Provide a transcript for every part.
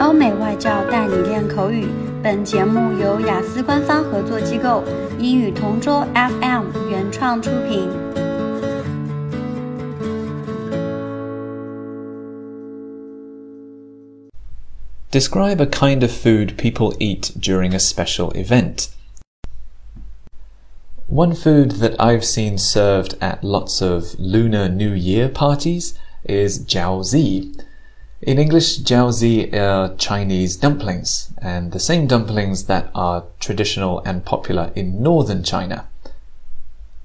欧美外教带你练口语。本节目由雅思官方合作机构英语同桌 FM 原创出品。Describe a kind of food people eat during a special event. One food that I've seen served at lots of Lunar New Year parties is jiaozi. in English, jiaozi are Chinese dumplings, and the same dumplings that are traditional and popular in northern China.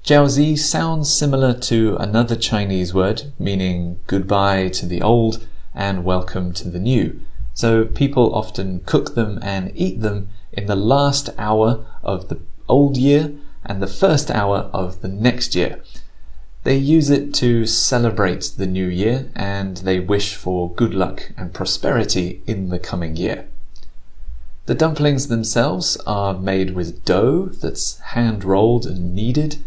Jiaozi sounds similar to another Chinese word meaning goodbye to the old and welcome to the new. So people often cook them and eat them in the last hour of the old year and the first hour of the next year. They use it to celebrate the new year and they wish for good luck and prosperity in the coming year. The dumplings themselves are made with dough that's hand rolled and kneaded.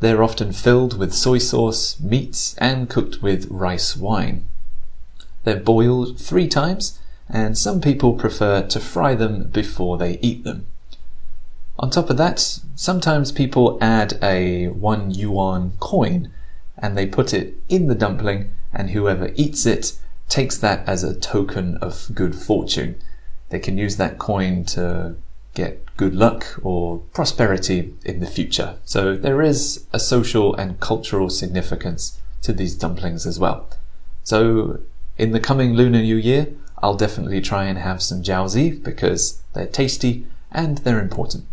They're often filled with soy sauce, meat, and cooked with rice wine. They're boiled three times and some people prefer to fry them before they eat them. On top of that, sometimes people add a one yuan coin and they put it in the dumpling, and whoever eats it takes that as a token of good fortune. They can use that coin to get good luck or prosperity in the future. So there is a social and cultural significance to these dumplings as well. So in the coming Lunar New Year, I'll definitely try and have some jiaozi because they're tasty and they're important.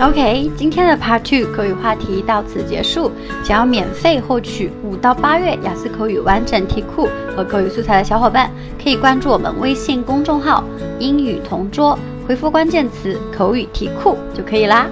OK，今天的 Part Two 口语话题到此结束。想要免费获取五到八月雅思口语完整题库和口语素材的小伙伴，可以关注我们微信公众号“英语同桌”，回复关键词“口语题库”就可以啦。